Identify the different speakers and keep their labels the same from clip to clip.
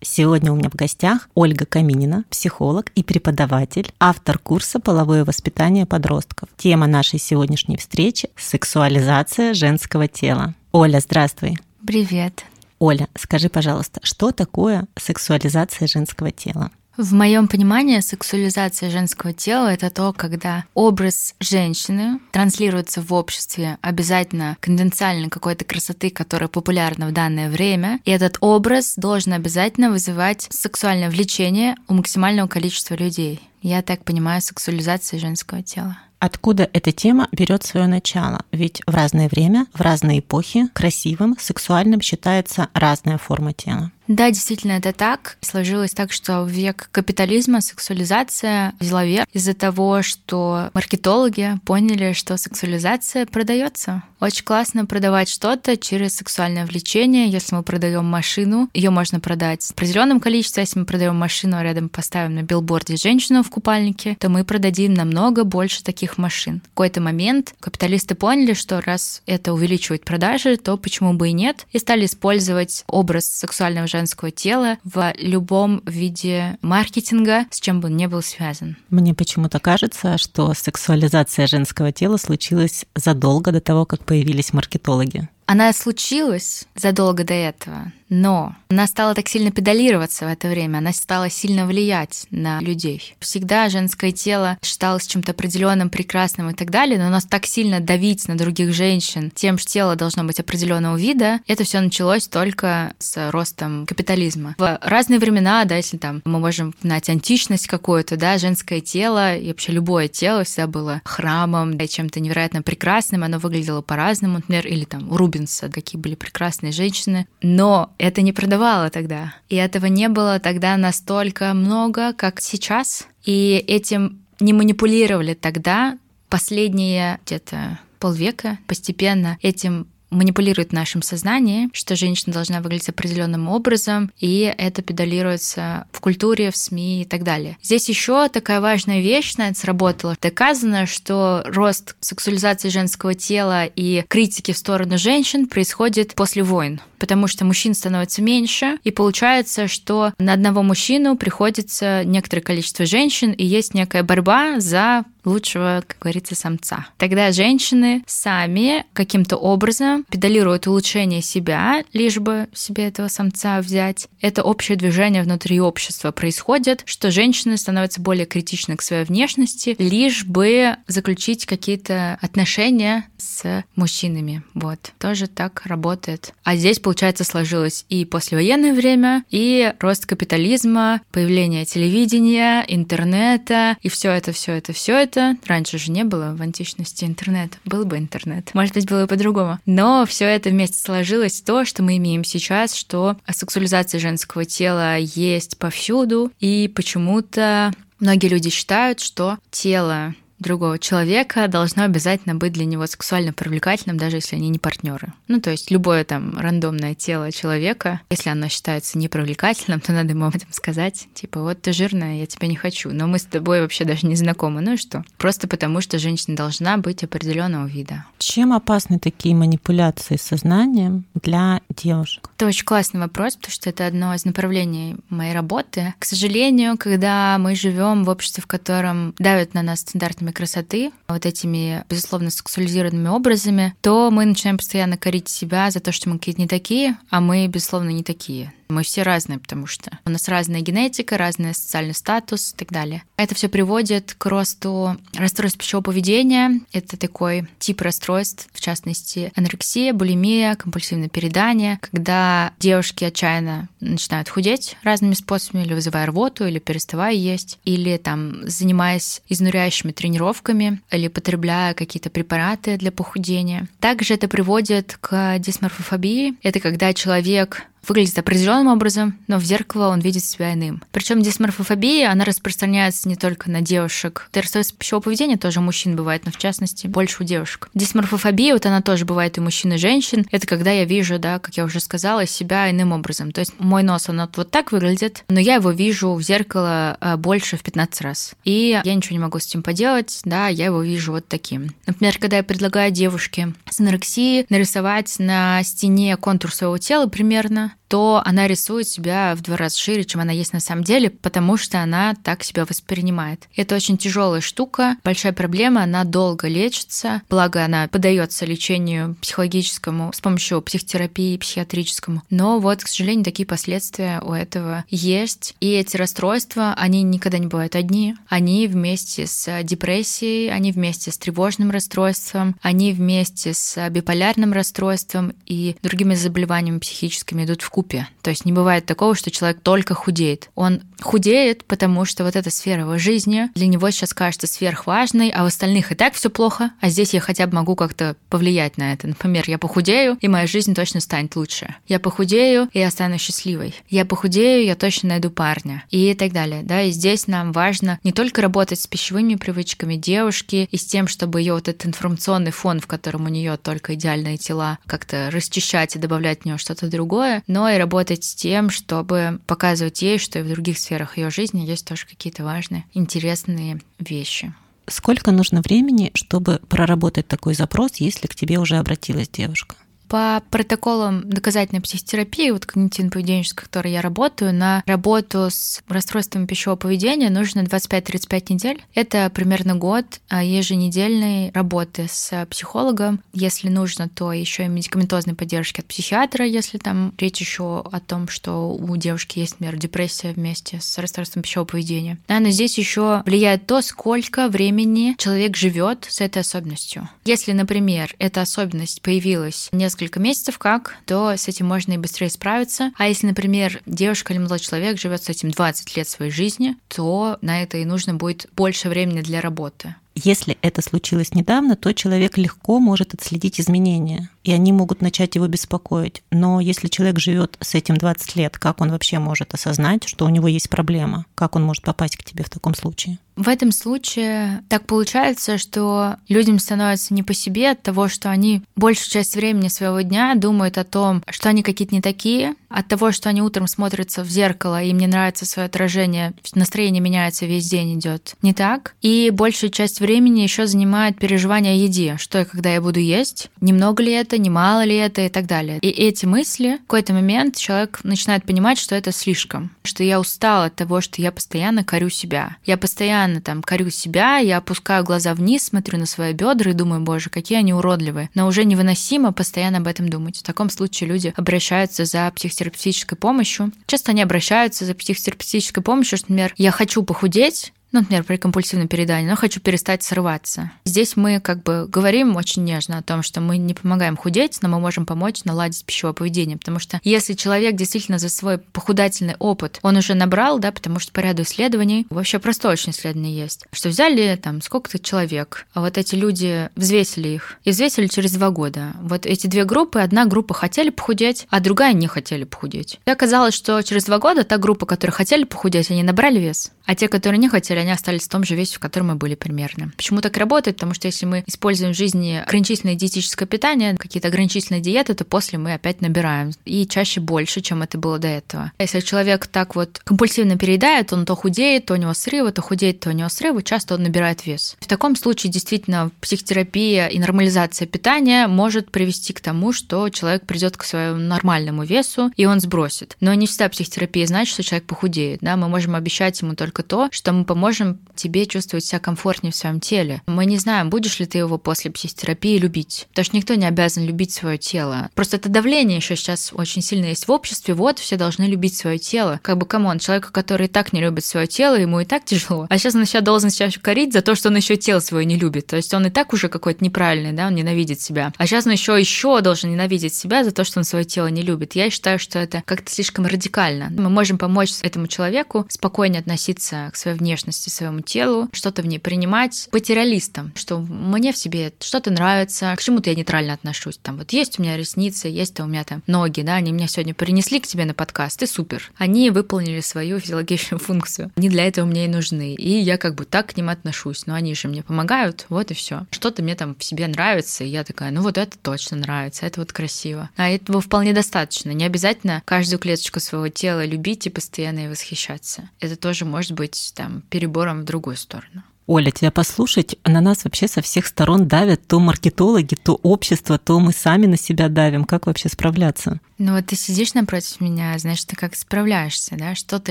Speaker 1: Сегодня у меня в гостях Ольга Каминина, психолог и преподаватель, автор курса «Половое воспитание подростков». Тема нашей сегодняшней встречи – сексуализация женского тела. Оля, здравствуй.
Speaker 2: Привет.
Speaker 1: Оля, скажи, пожалуйста, что такое сексуализация женского тела?
Speaker 2: В моем понимании сексуализация женского тела это то, когда образ женщины транслируется в обществе обязательно конденсальной какой-то красоты, которая популярна в данное время, и этот образ должен обязательно вызывать сексуальное влечение у максимального количества людей. Я так понимаю сексуализация женского тела.
Speaker 1: Откуда эта тема берет свое начало? Ведь в разное время, в разные эпохи красивым, сексуальным считается разная форма тела.
Speaker 2: Да, действительно, это так. Сложилось так, что в век капитализма сексуализация взяла верх из-за того, что маркетологи поняли, что сексуализация продается. Очень классно продавать что-то через сексуальное влечение. Если мы продаем машину, ее можно продать в определенном количестве. Если мы продаем машину, а рядом поставим на билборде женщину в купальнике, то мы продадим намного больше таких машин. В какой-то момент капиталисты поняли, что раз это увеличивает продажи, то почему бы и нет, и стали использовать образ сексуального женского тела в любом виде маркетинга, с чем бы он ни был связан.
Speaker 1: Мне почему-то кажется, что сексуализация женского тела случилась задолго до того, как появились маркетологи.
Speaker 2: Она случилась задолго до этого, но она стала так сильно педалироваться в это время, она стала сильно влиять на людей. Всегда женское тело считалось чем-то определенным, прекрасным и так далее, но оно так сильно давить на других женщин тем, что тело должно быть определенного вида, это все началось только с ростом капитализма. В разные времена, да, если там мы можем знать античность какую-то, да, женское тело и вообще любое тело всегда было храмом, да, чем-то невероятно прекрасным, оно выглядело по-разному, например, или там Рубин Рубинса, какие были прекрасные женщины, но это не продавало тогда. И этого не было тогда настолько много, как сейчас. И этим не манипулировали тогда. Последние где-то полвека постепенно этим манипулирует нашим сознанием, что женщина должна выглядеть определенным образом, и это педалируется в культуре, в СМИ и так далее. Здесь еще такая важная вещь, на это сработала. Доказано, что рост сексуализации женского тела и критики в сторону женщин происходит после войн, потому что мужчин становится меньше, и получается, что на одного мужчину приходится некоторое количество женщин, и есть некая борьба за лучшего, как говорится, самца. Тогда женщины сами каким-то образом педалируют улучшение себя, лишь бы себе этого самца взять. Это общее движение внутри общества происходит, что женщины становятся более критичны к своей внешности, лишь бы заключить какие-то отношения с мужчинами. Вот. Тоже так работает. А здесь, получается, сложилось и послевоенное время, и рост капитализма, появление телевидения, интернета, и все это, все это, все это. Раньше же не было в античности интернета. Был бы интернет. Может быть, было бы по-другому. Но все это вместе сложилось то, что мы имеем сейчас, что сексуализация женского тела есть повсюду, и почему-то многие люди считают, что тело другого человека должно обязательно быть для него сексуально привлекательным, даже если они не партнеры. Ну, то есть любое там рандомное тело человека, если оно считается непривлекательным, то надо ему об этом сказать. Типа, вот ты жирная, я тебя не хочу. Но мы с тобой вообще даже не знакомы. Ну и что? Просто потому, что женщина должна быть определенного вида.
Speaker 1: Чем опасны такие манипуляции сознанием для девушек?
Speaker 2: Это очень классный вопрос, потому что это одно из направлений моей работы. К сожалению, когда мы живем в обществе, в котором давят на нас стандартными идеалами красоты, вот этими, безусловно, сексуализированными образами, то мы начинаем постоянно корить себя за то, что мы какие-то не такие, а мы, безусловно, не такие. Мы все разные, потому что у нас разная генетика, разный социальный статус и так далее. Это все приводит к росту расстройств пищевого поведения. Это такой тип расстройств, в частности, анорексия, булимия, компульсивное передание, когда девушки отчаянно начинают худеть разными способами, или вызывая рвоту, или переставая есть, или там занимаясь изнуряющими тренировками, или потребляя какие-то препараты для похудения. Также это приводит к дисморфофобии. Это когда человек выглядит определенным образом, но в зеркало он видит себя иным. Причем дисморфофобия, она распространяется не только на девушек. Это расстройство пищевого поведения тоже у мужчин бывает, но в частности больше у девушек. Дисморфофобия, вот она тоже бывает у мужчин, и женщин. Это когда я вижу, да, как я уже сказала, себя иным образом. То есть мой нос, он вот так выглядит, но я его вижу в зеркало э, больше в 15 раз. И я ничего не могу с этим поделать, да, я его вижу вот таким. Например, когда я предлагаю девушке с анорексией нарисовать на стене контур своего тела примерно, то она рисует себя в два раза шире, чем она есть на самом деле, потому что она так себя воспринимает. Это очень тяжелая штука, большая проблема, она долго лечится, благо она подается лечению психологическому с помощью психотерапии психиатрическому. Но вот, к сожалению, такие последствия у этого есть. И эти расстройства, они никогда не бывают одни. Они вместе с депрессией, они вместе с тревожным расстройством, они вместе с биполярным расстройством и другими заболеваниями психическими идут в купе. То есть не бывает такого, что человек только худеет. Он худеет, потому что вот эта сфера его жизни для него сейчас кажется сверхважной, а у остальных и так все плохо, а здесь я хотя бы могу как-то повлиять на это. Например, я похудею, и моя жизнь точно станет лучше. Я похудею, и я стану счастливой. Я похудею, я точно найду парня. И так далее. Да, и здесь нам важно не только работать с пищевыми привычками девушки и с тем, чтобы ее вот этот информационный фон, в котором у нее только идеальные тела, как-то расчищать и добавлять в нее что-то другое, но и работать с тем, чтобы показывать ей, что и в других сферах ее жизни есть тоже какие-то важные, интересные вещи.
Speaker 1: Сколько нужно времени, чтобы проработать такой запрос, если к тебе уже обратилась девушка?
Speaker 2: По протоколам доказательной психотерапии, вот когнитивно-поведенческой, которой я работаю, на работу с расстройством пищевого поведения нужно 25-35 недель. Это примерно год а, еженедельной работы с психологом. Если нужно, то еще и медикаментозной поддержки от психиатра, если там речь еще о том, что у девушки есть, например, депрессия вместе с расстройством пищевого поведения. Но здесь еще влияет то, сколько времени человек живет с этой особенностью. Если, например, эта особенность появилась несколько несколько месяцев как, то с этим можно и быстрее справиться. А если, например, девушка или молодой человек живет с этим 20 лет своей жизни, то на это и нужно будет больше времени для работы.
Speaker 1: Если это случилось недавно, то человек легко может отследить изменения, и они могут начать его беспокоить. Но если человек живет с этим 20 лет, как он вообще может осознать, что у него есть проблема? Как он может попасть к тебе в таком случае?
Speaker 2: В этом случае так получается, что людям становится не по себе от того, что они большую часть времени своего дня думают о том, что они какие-то не такие, от того, что они утром смотрятся в зеркало, им не нравится свое отражение, настроение меняется весь день идет не так. И большую часть времени еще занимает переживание о еде, что и когда я буду есть, немного ли это, немало ли это и так далее. И эти мысли в какой-то момент человек начинает понимать, что это слишком, что я устал от того, что я постоянно корю себя. Я постоянно там корю себя, я опускаю глаза вниз, смотрю на свои бедра и думаю, боже, какие они уродливые. Но уже невыносимо постоянно об этом думать. В таком случае люди обращаются за психотерапевтической помощью. Часто они обращаются за психотерапевтической помощью, что, например, я хочу похудеть, ну, например, при компульсивном переедании, но хочу перестать срываться. Здесь мы как бы говорим очень нежно о том, что мы не помогаем худеть, но мы можем помочь наладить пищевое поведение, потому что если человек действительно за свой похудательный опыт он уже набрал, да, потому что по ряду исследований, вообще просто очень исследование есть, что взяли там сколько-то человек, а вот эти люди взвесили их и взвесили через два года. Вот эти две группы, одна группа хотели похудеть, а другая не хотели похудеть. И оказалось, что через два года та группа, которая хотели похудеть, они набрали вес, а те, которые не хотели, они остались в том же весе, в котором мы были примерно. Почему так работает? Потому что если мы используем в жизни ограничительное диетическое питание, какие-то ограничительные диеты, то после мы опять набираем. И чаще больше, чем это было до этого. Если человек так вот компульсивно переедает, он то худеет, то у него срывы, то худеет, то у него срывы, часто он набирает вес. В таком случае действительно психотерапия и нормализация питания может привести к тому, что человек придет к своему нормальному весу, и он сбросит. Но не всегда психотерапия значит, что человек похудеет. Да? Мы можем обещать ему только то, что мы поможем тебе чувствовать себя комфортнее в своем теле. Мы не знаем, будешь ли ты его после психотерапии любить. Потому что никто не обязан любить свое тело. Просто это давление еще сейчас очень сильно есть в обществе. Вот, все должны любить свое тело. Как бы, come on, человека, который и так не любит свое тело, ему и так тяжело. А сейчас он еще должен себя корить за то, что он еще тело свое не любит. То есть он и так уже какой-то неправильный, да, он ненавидит себя. А сейчас он еще еще должен ненавидеть себя за то, что он свое тело не любит. Я считаю, что это как-то слишком радикально. Мы можем помочь этому человеку спокойнее относиться к своей внешности благодарности своему телу, что-то в ней принимать, быть реалистом, что мне в себе что-то нравится, к чему-то я нейтрально отношусь. Там вот есть у меня ресницы, есть у меня там ноги, да, они меня сегодня принесли к тебе на подкаст, и супер. Они выполнили свою физиологичную функцию. Они для этого мне и нужны. И я как бы так к ним отношусь. Но они же мне помогают, вот и все. Что-то мне там в себе нравится, и я такая, ну вот это точно нравится, это вот красиво. А этого вполне достаточно. Не обязательно каждую клеточку своего тела любить и постоянно ей восхищаться. Это тоже может быть там перебором в другую сторону.
Speaker 1: Оля, тебя послушать, на нас вообще со всех сторон давят то маркетологи, то общество, то мы сами на себя давим. Как вообще справляться?
Speaker 2: Ну вот ты сидишь напротив меня, знаешь, ты как справляешься, да, что-то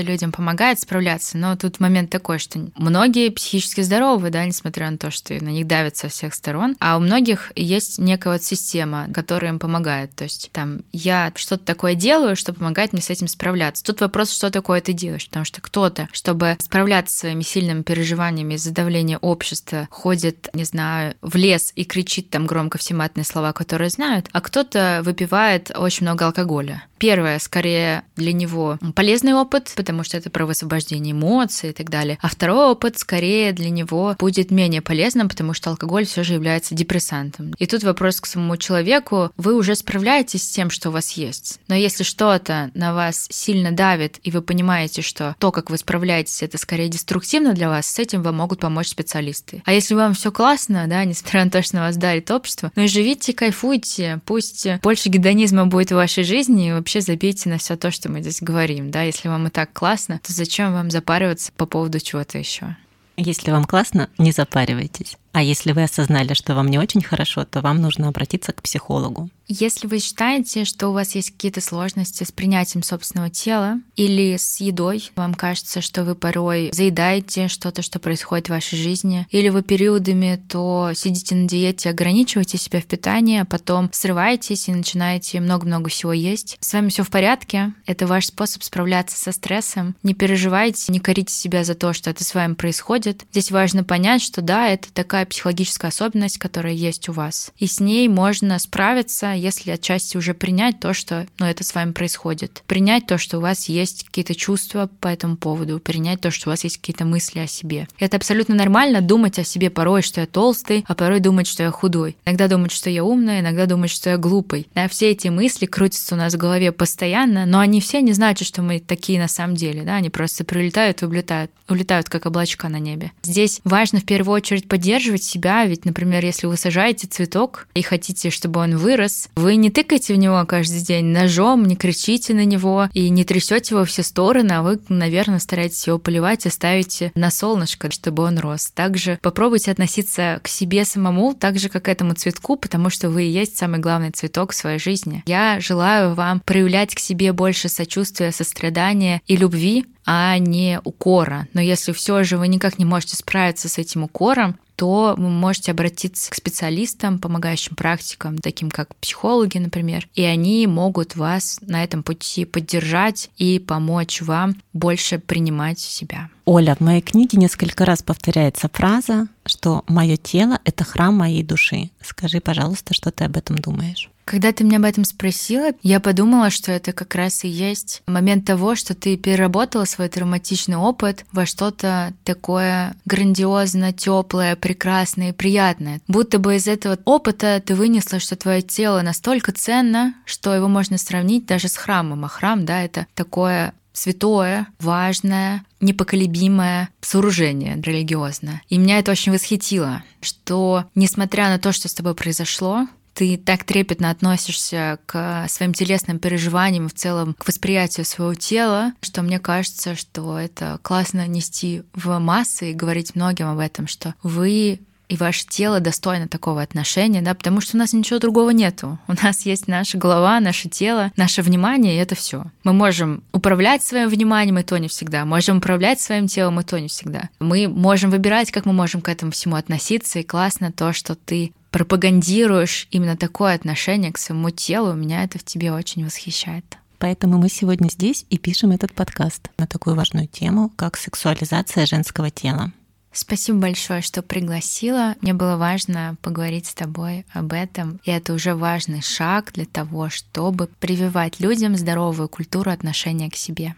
Speaker 2: людям помогает справляться, но тут момент такой, что многие психически здоровы, да, несмотря на то, что на них давят со всех сторон, а у многих есть некая вот система, которая им помогает, то есть там я что-то такое делаю, что помогает мне с этим справляться. Тут вопрос, что такое ты делаешь, потому что кто-то, чтобы справляться с своими сильными переживаниями из-за давления общества, ходит, не знаю, в лес и кричит там громко все матные слова, которые знают, а кто-то выпивает очень много алкоголя алкоголя. Первое, скорее, для него полезный опыт, потому что это про высвобождение эмоций и так далее. А второй опыт, скорее, для него будет менее полезным, потому что алкоголь все же является депрессантом. И тут вопрос к самому человеку. Вы уже справляетесь с тем, что у вас есть. Но если что-то на вас сильно давит, и вы понимаете, что то, как вы справляетесь, это скорее деструктивно для вас, с этим вам могут помочь специалисты. А если вам все классно, да, несмотря на то, что на вас дарит общество, ну и живите, кайфуйте, пусть больше гедонизма будет в вашей жизни, и вообще забейте на все то, что мы здесь говорим, да, если вам и так классно, то зачем вам запариваться по поводу чего-то еще?
Speaker 1: Если вам классно, не запаривайтесь. А если вы осознали, что вам не очень хорошо, то вам нужно обратиться к психологу.
Speaker 2: Если вы считаете, что у вас есть какие-то сложности с принятием собственного тела или с едой, вам кажется, что вы порой заедаете что-то, что происходит в вашей жизни, или вы периодами то сидите на диете, ограничиваете себя в питании, а потом срываетесь и начинаете много-много всего есть, с вами все в порядке, это ваш способ справляться со стрессом. Не переживайте, не корите себя за то, что это с вами происходит. Здесь важно понять, что да, это такая психологическая особенность, которая есть у вас. И с ней можно справиться, если отчасти уже принять то, что ну, это с вами происходит. Принять то, что у вас есть какие-то чувства по этому поводу, принять то, что у вас есть какие-то мысли о себе. Это абсолютно нормально думать о себе порой, что я толстый, а порой думать, что я худой. Иногда думать, что я умный, иногда думать, что я глупый. Да, все эти мысли крутятся у нас в голове постоянно, но они все не значат, что мы такие на самом деле. Да? Они просто прилетают и улетают, улетают как облачка на небе. Здесь важно в первую очередь поддерживать себя, ведь, например, если вы сажаете цветок и хотите, чтобы он вырос, вы не тыкаете в него каждый день ножом, не кричите на него и не трясете его все стороны, а вы, наверное, стараетесь его поливать и ставите на солнышко, чтобы он рос. Также попробуйте относиться к себе самому так же, как к этому цветку, потому что вы и есть самый главный цветок в своей жизни. Я желаю вам проявлять к себе больше сочувствия, сострадания и любви, а не укора. Но если все же вы никак не можете справиться с этим укором, то вы можете обратиться к специалистам, помогающим практикам, таким как психологи, например, и они могут вас на этом пути поддержать и помочь вам больше принимать себя.
Speaker 1: Оля, в моей книге несколько раз повторяется фраза, что мое тело — это храм моей души. Скажи, пожалуйста, что ты об этом думаешь?
Speaker 2: Когда ты меня об этом спросила, я подумала, что это как раз и есть момент того, что ты переработала свой травматичный опыт во что-то такое грандиозно, теплое, прекрасное и приятное. Будто бы из этого опыта ты вынесла, что твое тело настолько ценно, что его можно сравнить даже с храмом. А храм, да, это такое святое, важное, непоколебимое сооружение религиозное. И меня это очень восхитило, что несмотря на то, что с тобой произошло, ты так трепетно относишься к своим телесным переживаниям, в целом к восприятию своего тела, что мне кажется, что это классно нести в массы и говорить многим об этом, что вы и ваше тело достойно такого отношения, да, потому что у нас ничего другого нету. У нас есть наша голова, наше тело, наше внимание, и это все. Мы можем управлять своим вниманием, и то не всегда. Можем управлять своим телом, и то не всегда. Мы можем выбирать, как мы можем к этому всему относиться, и классно то, что ты пропагандируешь именно такое отношение к своему телу. Меня это в тебе очень восхищает.
Speaker 1: Поэтому мы сегодня здесь и пишем этот подкаст на такую важную тему, как сексуализация женского тела.
Speaker 2: Спасибо большое, что пригласила. Мне было важно поговорить с тобой об этом. И это уже важный шаг для того, чтобы прививать людям здоровую культуру отношения к себе.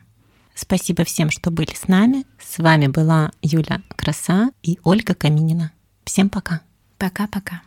Speaker 1: Спасибо всем, что были с нами. С вами была Юля Краса и Ольга Каминина. Всем пока.
Speaker 2: Пока-пока.